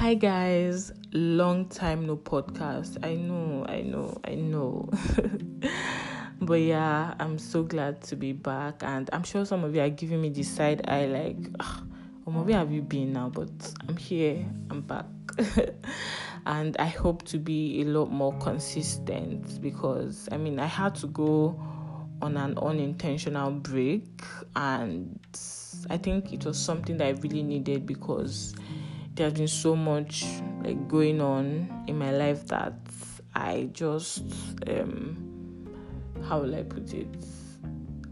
Hi guys, long time no podcast. I know, I know, I know. but yeah, I'm so glad to be back, and I'm sure some of you are giving me the side eye like, oh, where have you been now? But I'm here, I'm back. and I hope to be a lot more consistent because I mean, I had to go on an unintentional break, and I think it was something that I really needed because there's been so much like going on in my life that I just um how will I put it?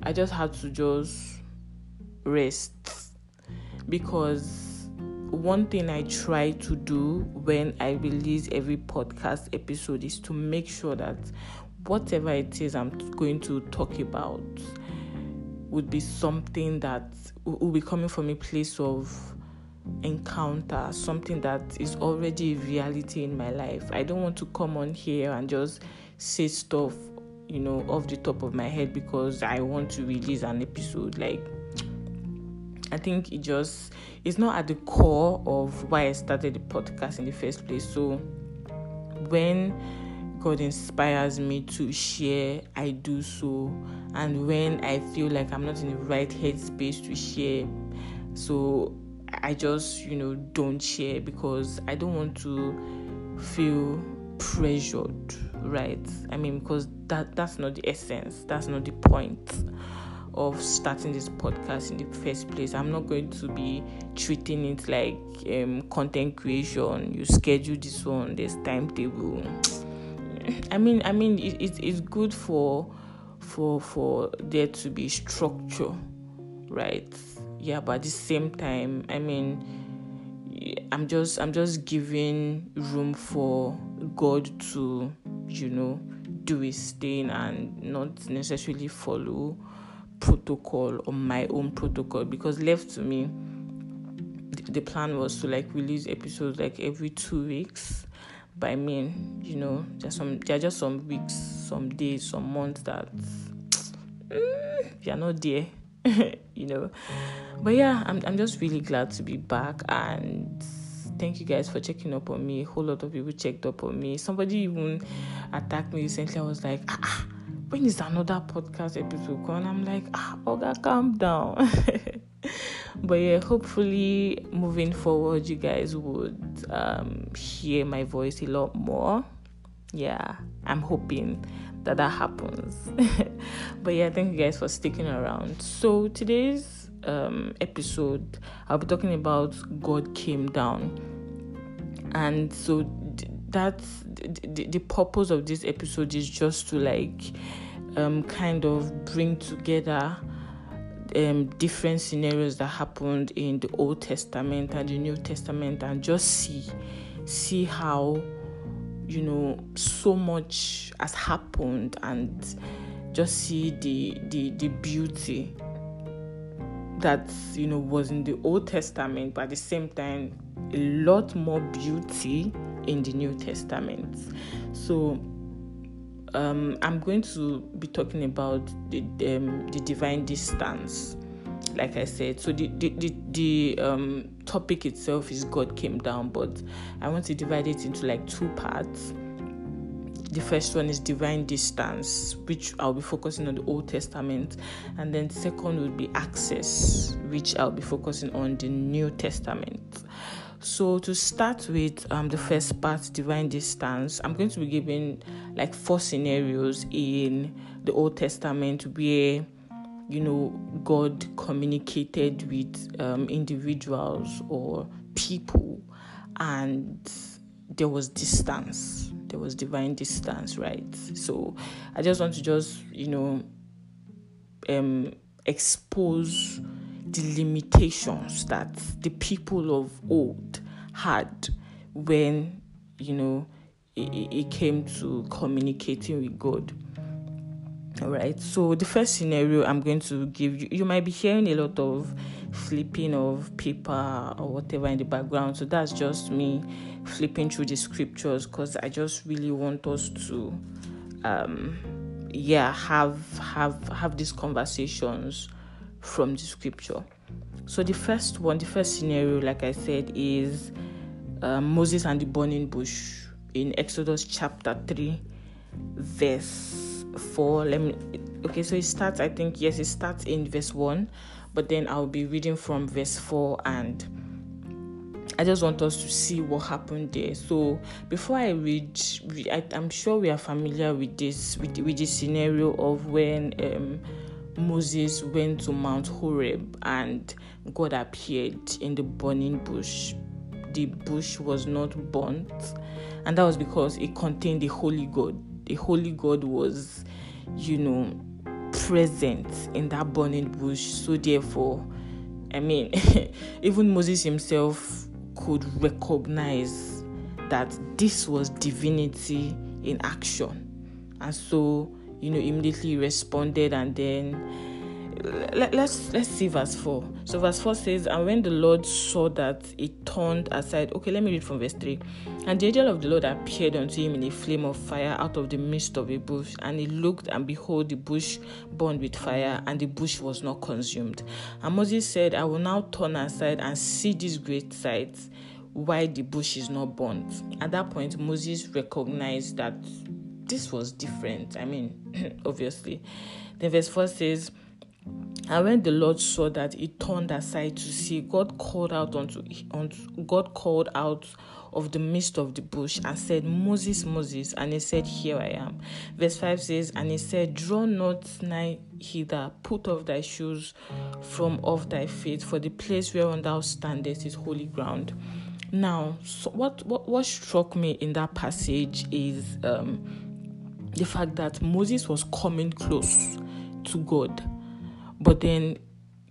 I just had to just rest because one thing I try to do when I release every podcast episode is to make sure that whatever it is I'm going to talk about would be something that will be coming from a place of encounter, something that is already a reality in my life. I don't want to come on here and just say stuff, you know, off the top of my head because I want to release an episode. Like, I think it just it's not at the core of why I started the podcast in the first place. So when God inspires me to share, I do so. And when I feel like I'm not in the right headspace to share, so I just, you know, don't share because I don't want to feel pressured, right? I mean, because that that's not the essence, that's not the point of starting this podcast in the first place. I'm not going to be treating it like um, content creation. You schedule this one, there's timetable. I mean, I mean, it, it, it's good for for for there to be structure, right? Yeah but at the same time i mean i'm just i'm just giving room for god to you know do his thing and not necessarily follow protocol or my own protocol. Because left to me the plan was to like release episodes like every two weeks. But i mean you know there's some there are just some weeks some days some months that mm, you're not there you know. But yeah, I'm I'm just really glad to be back and thank you guys for checking up on me. A whole lot of people checked up on me. Somebody even attacked me recently. I was like, ah, ah when is another podcast episode going? I'm like, ah, Oga, calm down. but yeah, hopefully moving forward, you guys would um, hear my voice a lot more. Yeah, I'm hoping that that happens. but yeah, thank you guys for sticking around. So today's um, episode, I'll be talking about God came down, and so that's the, the purpose of this episode is just to like um, kind of bring together um, different scenarios that happened in the Old Testament and the New Testament, and just see see how you know so much has happened and just see the the the beauty that you know was in the old testament but at the same time a lot more beauty in the new testament. So um, i'm going to be talking about the um, the divine distance like I said. So the the the, the um, topic itself is God came down, but I want to divide it into like two parts. The first one is divine distance, which I'll be focusing on the Old Testament, and then the second would be access, which I'll be focusing on the New Testament. So to start with um, the first part, divine distance, I'm going to be giving like four scenarios in the Old Testament where you know, God communicated with um, individuals or people, and there was distance. There was divine distance, right? So I just want to just, you know, um, expose the limitations that the people of old had when, you know, it, it came to communicating with God. All right. So the first scenario I'm going to give you, you might be hearing a lot of flipping of paper or whatever in the background. So that's just me flipping through the scriptures because I just really want us to, um, yeah, have have have these conversations from the scripture. So the first one, the first scenario, like I said, is uh, Moses and the burning bush in Exodus chapter 3, verse 4. Let me okay, so it starts, I think, yes, it starts in verse 1, but then I'll be reading from verse 4 and I just want us to see what happened there. So before I read, I, am sure we are familiar with this with, with this scenario of when um, Moses went to Mount Horeb and God appeared in the burning bush. The bush was not burnt, and that was because it contained the holy God. The holy God was, you know, present in that burning bush. So therefore, I mean, even Moses himself could recognize that this was divinity in action. And so, you know, immediately responded and then let, us let's see verse 4 so verse 4 says and when the lord saw that it turned aside okay let me read from verse 3 and the angel of the lord appeared unto him in a flame of fire out of the midst of a bush and he looked and behold the bush burned with fire and the bush was not consumed and moses said i will now turn aside and see this great sight why the bush is not burnt. At that point, Moses recognized that this was different. I mean, obviously. Then verse 4 says, and when the Lord saw that he turned aside to see, God called out unto, unto God called out of the midst of the bush and said, Moses, Moses, and he said, Here I am. Verse 5 says, And he said, Draw not nigh hither, put off thy shoes from off thy feet, for the place whereon thou standest is holy ground. Now, so what, what what struck me in that passage is um, the fact that Moses was coming close to God, but then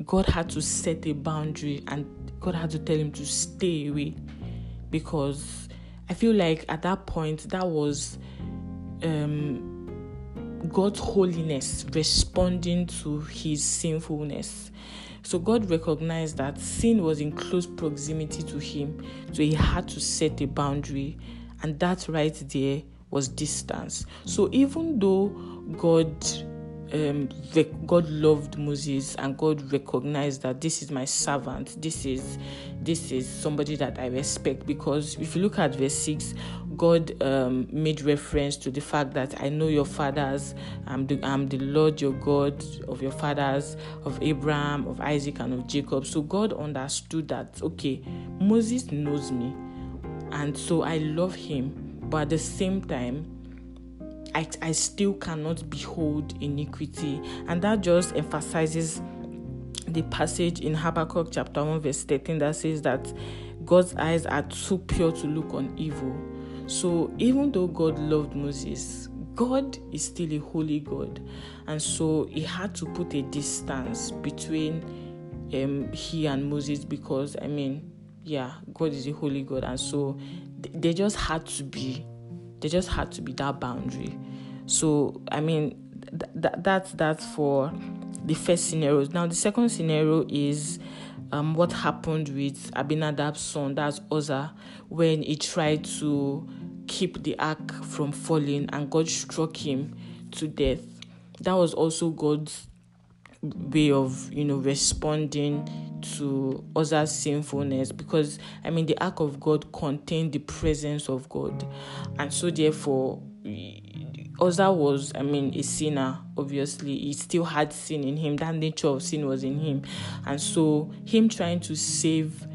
God had to set a boundary and God had to tell him to stay away because I feel like at that point that was um, God's holiness responding to his sinfulness. So God recognized that sin was in close proximity to him, so he had to set a boundary, and that right there was distance. So even though God um, God loved Moses and God recognized that this is my servant. This is this is somebody that I respect because if you look at verse six, God um, made reference to the fact that I know your fathers. I'm the I'm the Lord your God of your fathers of Abraham, of Isaac, and of Jacob. So God understood that okay, Moses knows me, and so I love him, but at the same time I, I still cannot behold iniquity. And that just emphasizes the passage in Habakkuk chapter 1, verse 13 that says that God's eyes are too pure to look on evil. So even though God loved Moses, God is still a holy God. And so he had to put a distance between um, he and Moses because, I mean, yeah, God is a holy God. And so they just had to be there just had to be that boundary. So, I mean, th- th- that's that's for the first scenario. Now, the second scenario is um, what happened with Abinadab's son, that's Uzzah, when he tried to keep the ark from falling and God struck him to death. That was also God's way of you know responding to other sinfulness because I mean the ark of God contained the presence of God, and so therefore Uzzah was I mean a sinner. Obviously, he still had sin in him. That nature of sin was in him, and so him trying to save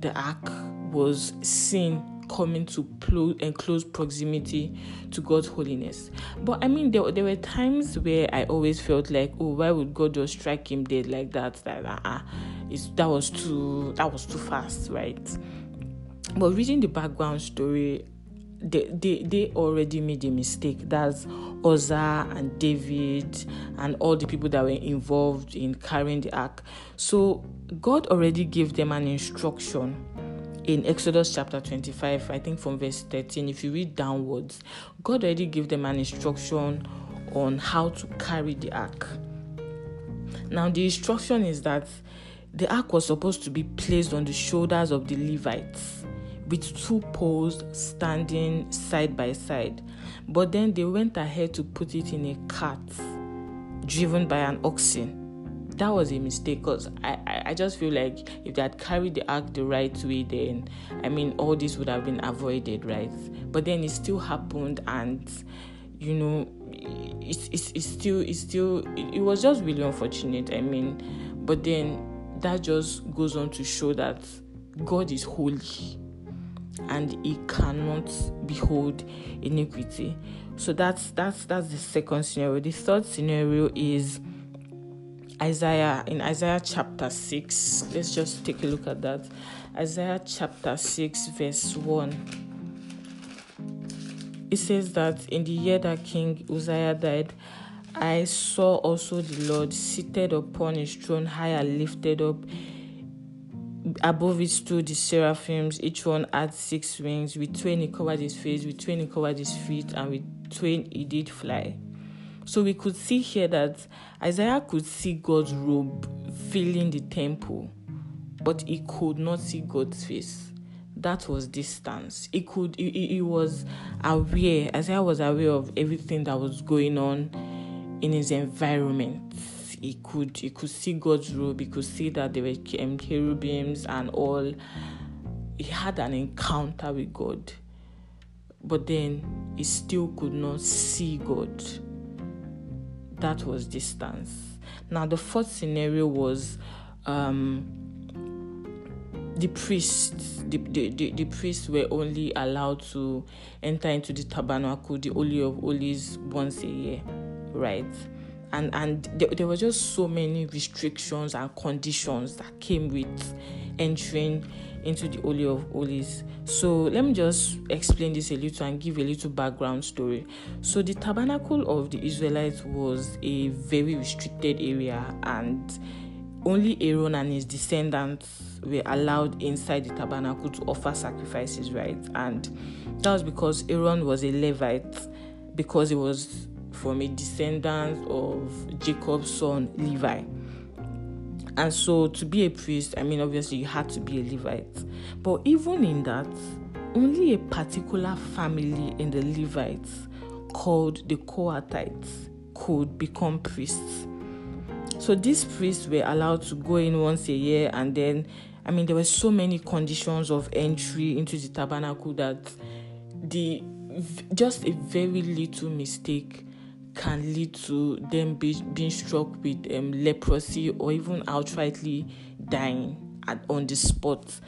the ark was sin coming to close and close proximity to God's holiness. But I mean, there, there were times where I always felt like, oh, why would God just strike him dead like that? That uh, that was too that was too fast, right? But reading the background story, they, they, they already made a mistake. That's Uzzah and David and all the people that were involved in carrying the ark. So God already gave them an instruction in Exodus chapter 25, I think from verse 13, if you read downwards, God already gave them an instruction on how to carry the ark. Now, the instruction is that the ark was supposed to be placed on the shoulders of the Levites with two poles standing side by side. But then they went ahead to put it in a cart driven by an oxen that was a mistake because I, I, I just feel like if they had carried the act the right way, then I mean, all this would have been avoided, right? But then it still happened, and you know, it's, it's, it's still, it's still, it, it was just really unfortunate. I mean, but then that just goes on to show that God is holy and he cannot behold iniquity. So that's that's that's the second scenario. The third scenario is Isaiah in Isaiah chapter 6. Let's just take a look at that. Isaiah chapter 6 verse 1. It says that in the year that King Uzziah died, I saw also the Lord seated upon his throne, high and lifted up. Above it stood the seraphims, each one had six wings. With twain he covered his face, with twain he covered his feet, and with twain he did fly. So we could see here that Isaiah could see God's robe filling the temple, but he could not see God's face. That was distance. He could he, he was aware, Isaiah was aware of everything that was going on in his environment. He could he could see God's robe. He could see that there were um, cherubims and all. He had an encounter with God, but then he still could not see God. That was distance. Now the fourth scenario was um, the priests. The, the, the, priests were only allowed to enter into the tabernacle, the Holy of Holies, once a year right? And and there, there were just so many restrictions and conditions that came with entering into the Holy of Holies. So let me just explain this a little and give a little background story. So the tabernacle of the Israelites was a very restricted area and only Aaron and his descendants were allowed inside the tabernacle to offer sacrifices, right? And that was because Aaron was a Levite, because he was from a descendant of Jacob's son Levi. And so to be a priest, I mean, obviously you had to be a Levite. But even in that, only a particular family in the Levites called the Kohathites could become priests. So these priests were allowed to go in once a year, and then, I mean, there were so many conditions of entry into the tabernacle that the just a very little mistake can lead to them be, being struck with um, leprosy or even outrightly dying at, on the spot.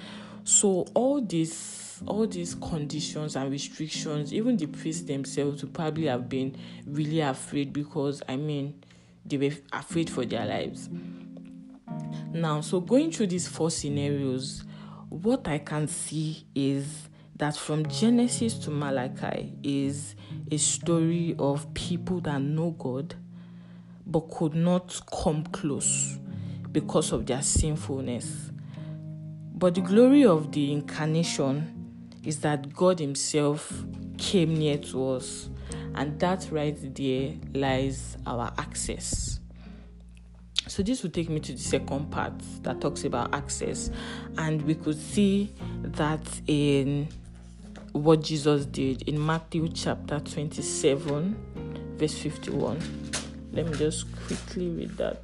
So all these all these conditions and restrictions, even the priests themselves would probably have been really afraid because I mean they were afraid for their lives. Now, so going through these four scenarios, what I can see is that from Genesis to Malachi is a story of people that know God but could not come close because of their sinfulness. But the glory of the incarnation is that God Himself came near to us, and that right there lies our access. So, this will take me to the second part that talks about access, and we could see that in what Jesus did in Matthew chapter 27, verse 51. Let me just quickly read that.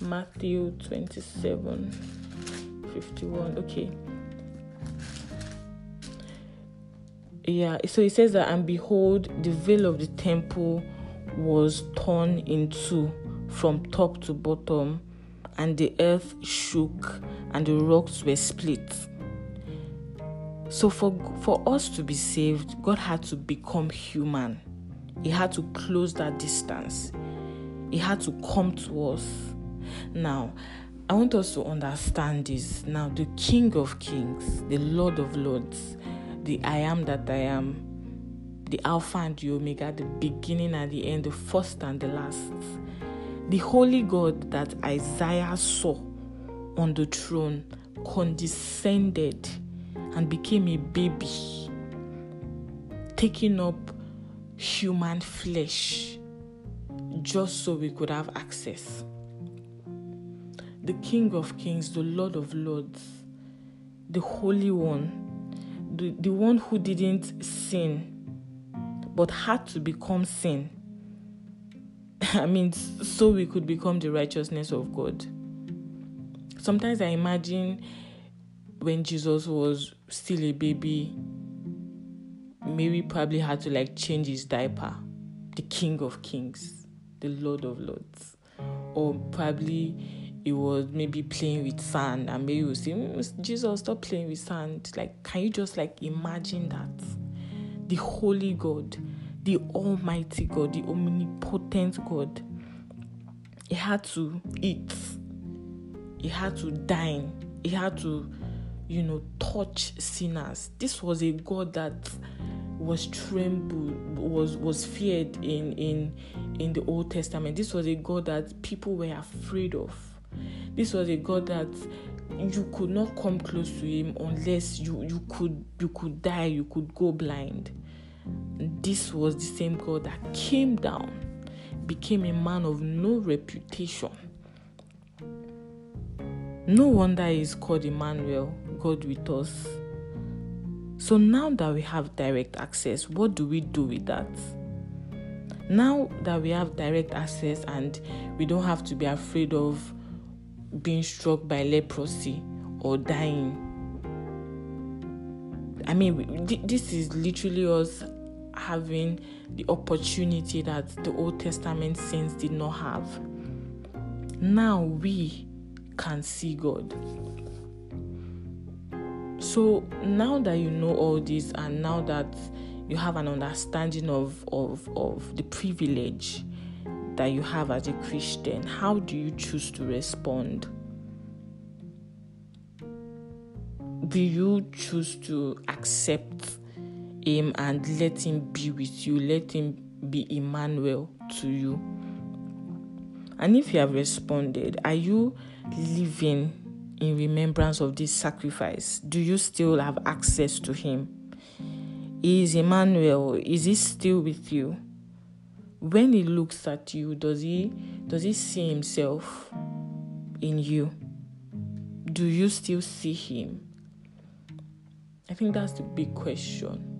Matthew 27, 51. Okay. Yeah, so it says that, and behold, the veil of the temple was torn in two from top to bottom, and the earth shook, and the rocks were split so for for us to be saved, God had to become human. He had to close that distance. He had to come to us. Now, I want us to understand this. Now, the King of Kings, the Lord of Lords, the I am that I am, the Alpha and the Omega, the beginning and the end, the first and the last, the Holy God that Isaiah saw on the throne condescended and became a baby, taking up human flesh just so we could have access. The King of Kings, the Lord of Lords, the Holy One, the, the one who didn't sin but had to become sin. I mean, so we could become the righteousness of God. Sometimes I imagine when Jesus was still a baby, Mary probably had to like change his diaper. The King of Kings, the Lord of Lords. Or probably it was maybe playing with sand and Mary would say, mm, Jesus, stop playing with sand. Like, can you just like imagine that? The holy God, the almighty God, the omnipotent God. He had to eat. He had to dine. He had to, you know, touch sinners. This was a God that was trembled was was feared in in in the old testament. This was a god that people were afraid of. This was a god that you could not come close to him unless you you could you could die you could go blind. This was the same god that came down became a man of no reputation. No wonder he's called emmanuel god with us so now that we have direct access, what do we do with that? Now that we have direct access and we don't have to be afraid of being struck by leprosy or dying. I mean, this is literally us having the opportunity that the Old Testament saints did not have. Now we can see God. So now that you know all this, and now that you have an understanding of, of, of the privilege that you have as a Christian, how do you choose to respond? Do you choose to accept Him and let Him be with you, let Him be Emmanuel to you? And if you have responded, are you living in remembrance of this sacrifice? Do you still have access to Him? Is Emmanuel, is He still with you? When He looks at you, does He does He see Himself in you? Do you still see Him? I think that's the big question.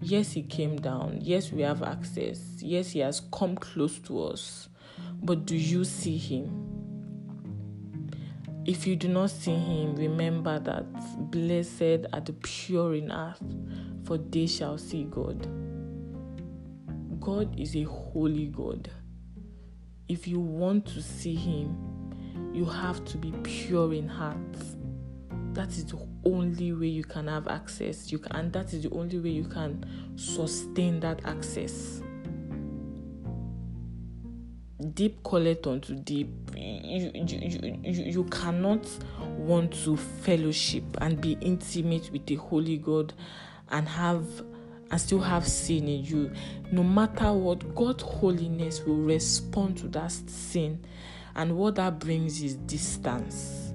Yes, He came down. Yes, we have access. Yes, He has come close to us. But do you see Him? If you do not see him, remember that blessed are the pure in heart, for they shall see God. God is a holy God. If you want to see him, you have to be pure in heart. That is the only way you can have access. You can, and that is the only way you can sustain that access deep calleth unto deep. You, you, you, you cannot want to fellowship and be intimate with the Holy God and have and still have sin in you. No matter what, God's holiness will respond to that sin, and what that brings is distance.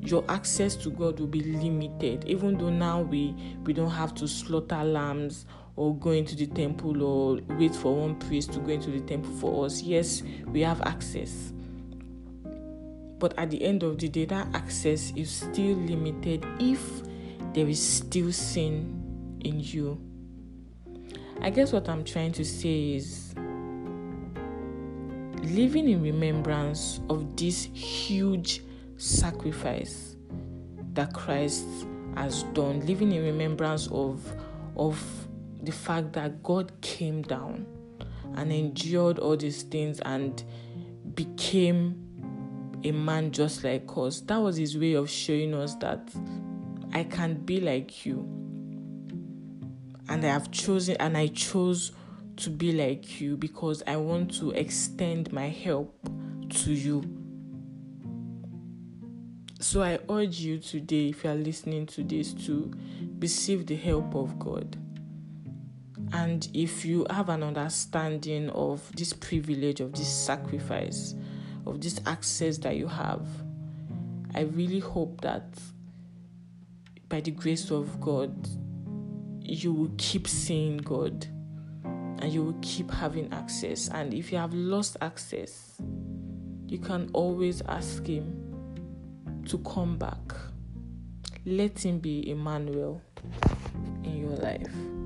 Your access to God will be limited, even though now we we don't have to slaughter lambs or go into the temple or wait for one priest to go into the temple for us. Yes, we have access. But at the end of the day, that access is still limited if there is still sin in you. I guess what I'm trying to say is living in remembrance of this huge sacrifice that Christ has done, living in remembrance of of the fact that God came down and endured all these things and became a man just like us. That was his way of showing us that I can be like you. And I have chosen, and I chose to be like you because I want to extend my help to you. So I urge you today, if you are listening to this, to receive the help of God. And if you have an understanding of this privilege, of this sacrifice, of this access that you have, I really hope that by the grace of God, you will keep seeing God and you will keep having access. And if you have lost access, you can always ask Him to come back. Let Him be Emmanuel in your life.